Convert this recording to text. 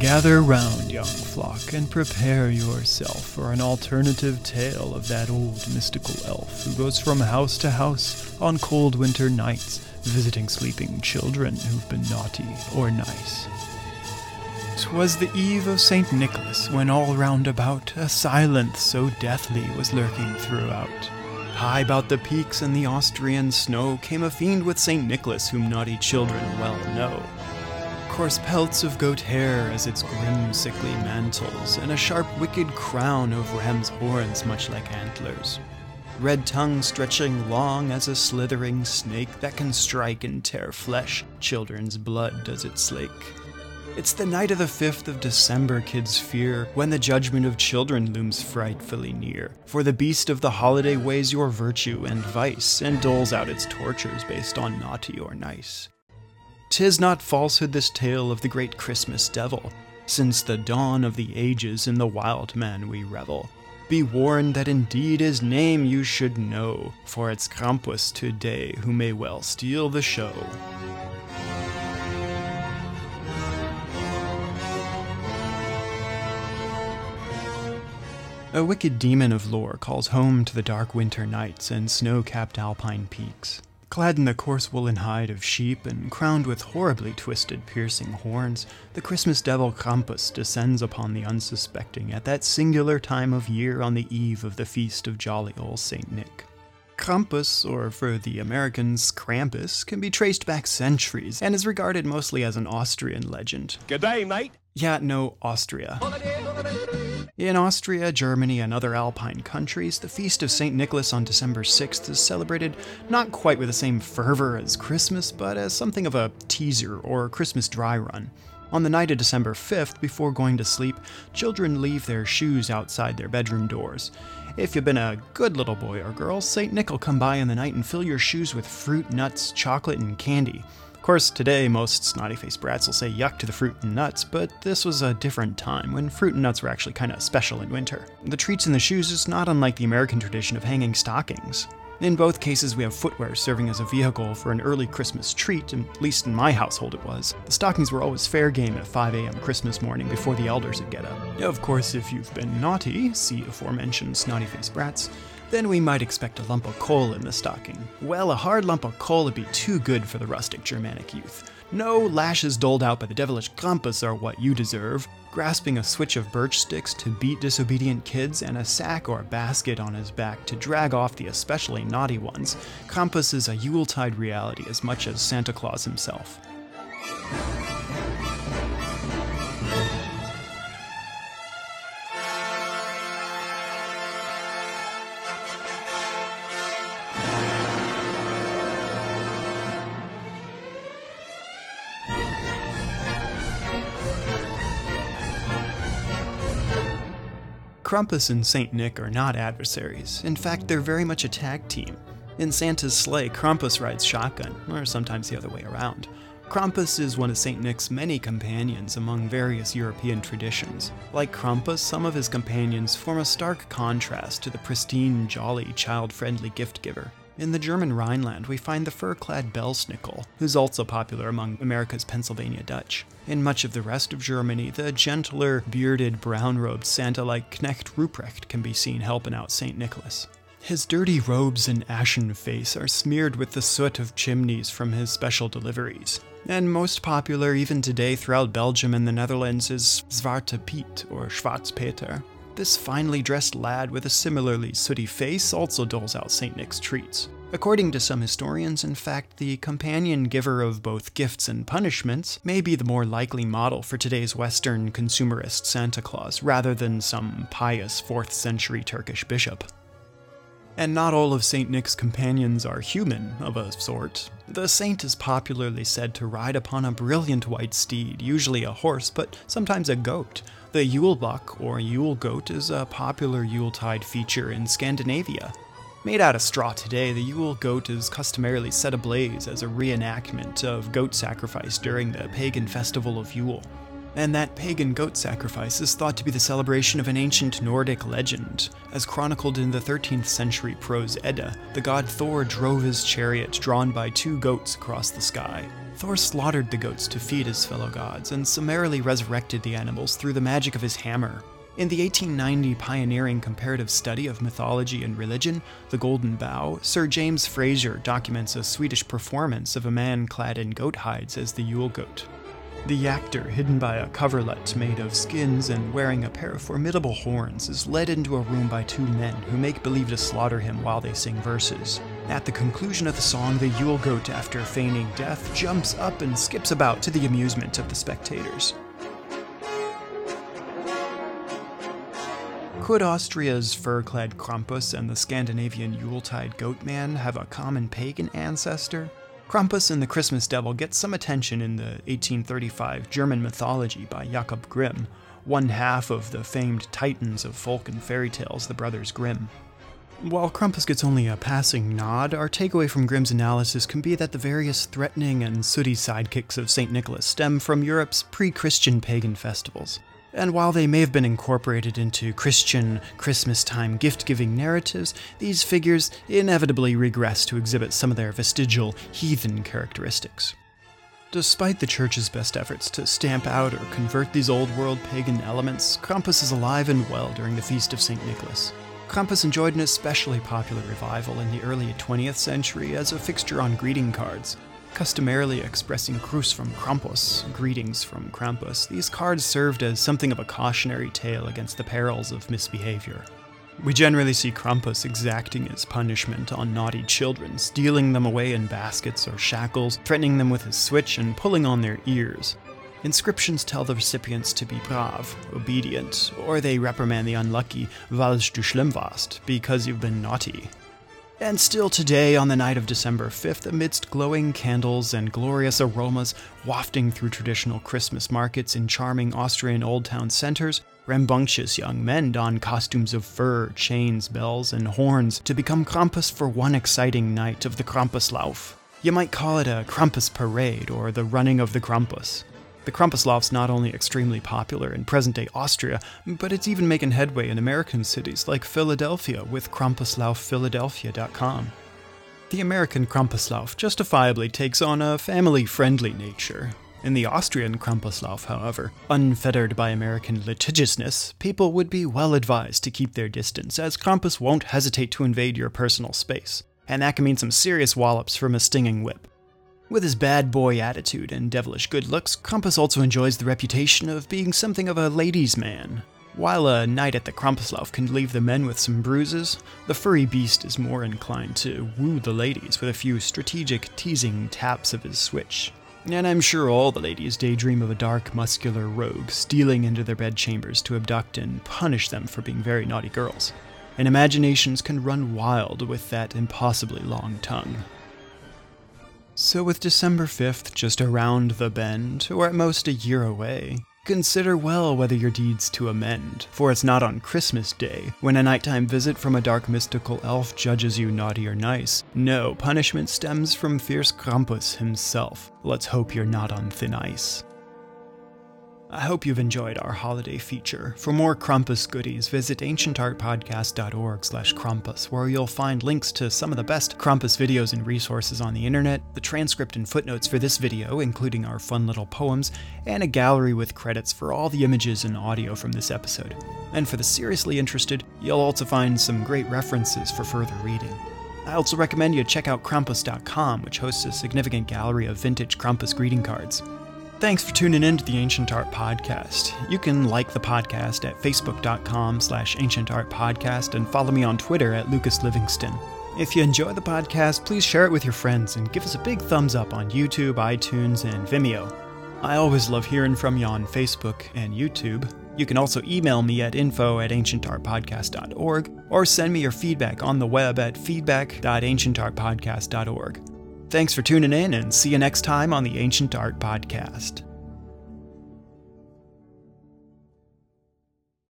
Gather round, young flock, and prepare yourself for an alternative tale of that old mystical elf who goes from house to house on cold winter nights, visiting sleeping children who've been naughty or nice. 'Twas the eve of St. Nicholas, when all round about a silence so deathly was lurking throughout. High about the peaks in the Austrian snow came a fiend with St. Nicholas, whom naughty children well know. Coarse pelts of goat hair as its grim, sickly mantles, and a sharp, wicked crown of ram's horns, much like antlers. Red tongue stretching long as a slithering snake that can strike and tear flesh, children's blood does it slake. It's the night of the 5th of December, kids fear, when the judgment of children looms frightfully near. For the beast of the holiday weighs your virtue and vice, and doles out its tortures based on naughty or nice. 'Tis not falsehood this tale of the great Christmas devil. Since the dawn of the ages in the wild man we revel. Be warned that indeed his name you should know, for it's Krampus today who may well steal the show. A wicked demon of lore calls home to the dark winter nights and snow capped alpine peaks. Clad in the coarse woolen hide of sheep and crowned with horribly twisted, piercing horns, the Christmas devil Krampus descends upon the unsuspecting at that singular time of year on the eve of the feast of jolly old St. Nick. Krampus, or for the Americans, Krampus, can be traced back centuries and is regarded mostly as an Austrian legend. G'day, mate. Yeah, no, Austria. In Austria, Germany, and other Alpine countries, the feast of St. Nicholas on December 6th is celebrated not quite with the same fervor as Christmas, but as something of a teaser or Christmas dry run. On the night of December 5th, before going to sleep, children leave their shoes outside their bedroom doors. If you've been a good little boy or girl, St. Nick will come by in the night and fill your shoes with fruit, nuts, chocolate, and candy. Of course, today most snotty faced brats will say yuck to the fruit and nuts, but this was a different time when fruit and nuts were actually kind of special in winter. The treats in the shoes is not unlike the American tradition of hanging stockings. In both cases, we have footwear serving as a vehicle for an early Christmas treat, at least in my household it was. The stockings were always fair game at 5 a.m. Christmas morning before the elders would get up. Of course, if you've been naughty, see aforementioned snotty faced brats, then we might expect a lump of coal in the stocking. Well, a hard lump of coal would be too good for the rustic Germanic youth. No lashes doled out by the devilish Krampus are what you deserve. Grasping a switch of birch sticks to beat disobedient kids and a sack or basket on his back to drag off the especially naughty ones, Krampus is a Yuletide reality as much as Santa Claus himself. Krampus and St. Nick are not adversaries. In fact, they're very much a tag team. In Santa's sleigh, Krampus rides shotgun, or sometimes the other way around. Krampus is one of St. Nick's many companions among various European traditions. Like Krampus, some of his companions form a stark contrast to the pristine, jolly, child friendly gift giver. In the German Rhineland, we find the fur clad Belsnickel, who's also popular among America's Pennsylvania Dutch. In much of the rest of Germany, the gentler, bearded, brown robed Santa like Knecht Ruprecht can be seen helping out St. Nicholas. His dirty robes and ashen face are smeared with the soot of chimneys from his special deliveries. And most popular even today throughout Belgium and the Netherlands is Zwarte Piet or Schwarzpeter. This finely dressed lad with a similarly sooty face also doles out St. Nick's treats. According to some historians, in fact, the companion giver of both gifts and punishments may be the more likely model for today's Western consumerist Santa Claus rather than some pious 4th century Turkish bishop. And not all of St. Nick's companions are human, of a sort. The saint is popularly said to ride upon a brilliant white steed, usually a horse, but sometimes a goat. The Yule buck, or Yule goat, is a popular Yuletide feature in Scandinavia. Made out of straw today, the Yule goat is customarily set ablaze as a reenactment of goat sacrifice during the pagan festival of Yule. And that pagan goat sacrifice is thought to be the celebration of an ancient Nordic legend. As chronicled in the 13th century prose Edda, the god Thor drove his chariot drawn by two goats across the sky. Thor slaughtered the goats to feed his fellow gods and summarily resurrected the animals through the magic of his hammer. In the 1890 pioneering comparative study of mythology and religion, The Golden Bough, Sir James Frazer documents a Swedish performance of a man clad in goat hides as the Yule goat. The actor, hidden by a coverlet made of skins and wearing a pair of formidable horns, is led into a room by two men who make believe to slaughter him while they sing verses. At the conclusion of the song, the Yule goat, after feigning death, jumps up and skips about to the amusement of the spectators. Could Austria's fur clad Krampus and the Scandinavian Yuletide Goatman have a common pagan ancestor? Krampus and the Christmas Devil get some attention in the 1835 German mythology by Jakob Grimm, one half of the famed titans of folk and fairy tales, the Brothers Grimm. While Krampus gets only a passing nod, our takeaway from Grimm's analysis can be that the various threatening and sooty sidekicks of St. Nicholas stem from Europe's pre Christian pagan festivals. And while they may have been incorporated into Christian Christmas time gift giving narratives, these figures inevitably regress to exhibit some of their vestigial heathen characteristics. Despite the Church's best efforts to stamp out or convert these old world pagan elements, Krampus is alive and well during the Feast of St. Nicholas. Krampus enjoyed an especially popular revival in the early 20th century as a fixture on greeting cards, customarily expressing Gruß from Krampus, greetings from Krampus, these cards served as something of a cautionary tale against the perils of misbehavior. We generally see Krampus exacting his punishment on naughty children, stealing them away in baskets or shackles, threatening them with his switch, and pulling on their ears. Inscriptions tell the recipients to be brave, obedient, or they reprimand the unlucky, weil's du schlimm warst, because you've been naughty. And still today, on the night of December 5th, amidst glowing candles and glorious aromas wafting through traditional Christmas markets in charming Austrian old town centers, rambunctious young men don costumes of fur, chains, bells, and horns to become Krampus for one exciting night of the Krampuslauf. You might call it a Krampus parade or the running of the Krampus. The Krampuslauf's not only extremely popular in present day Austria, but it's even making headway in American cities like Philadelphia with KrampuslaufPhiladelphia.com. The American Krampuslauf justifiably takes on a family friendly nature. In the Austrian Krampuslauf, however, unfettered by American litigiousness, people would be well advised to keep their distance, as Krampus won't hesitate to invade your personal space, and that can mean some serious wallops from a stinging whip. With his bad boy attitude and devilish good looks, Krampus also enjoys the reputation of being something of a ladies' man. While a night at the Krampuslauf can leave the men with some bruises, the furry beast is more inclined to woo the ladies with a few strategic, teasing taps of his switch. And I'm sure all the ladies daydream of a dark, muscular rogue stealing into their bedchambers to abduct and punish them for being very naughty girls. And imaginations can run wild with that impossibly long tongue. So, with December 5th just around the bend, or at most a year away, consider well whether your deeds to amend, for it's not on Christmas Day, when a nighttime visit from a dark mystical elf judges you naughty or nice. No, punishment stems from fierce Krampus himself. Let's hope you're not on thin ice. I hope you've enjoyed our holiday feature. For more Krampus goodies, visit ancientartpodcast.org slash Krampus, where you'll find links to some of the best Krampus videos and resources on the internet, the transcript and footnotes for this video, including our fun little poems, and a gallery with credits for all the images and audio from this episode. And for the seriously interested, you'll also find some great references for further reading. I also recommend you check out Krampus.com, which hosts a significant gallery of vintage Krampus greeting cards. Thanks for tuning in to the Ancient Art Podcast. You can like the podcast at facebook.com slash ancientartpodcast and follow me on Twitter at Lucas Livingston. If you enjoy the podcast, please share it with your friends and give us a big thumbs up on YouTube, iTunes, and Vimeo. I always love hearing from you on Facebook and YouTube. You can also email me at info at ancientartpodcast.org or send me your feedback on the web at feedback.ancientartpodcast.org. Thanks for tuning in and see you next time on the Ancient Art Podcast.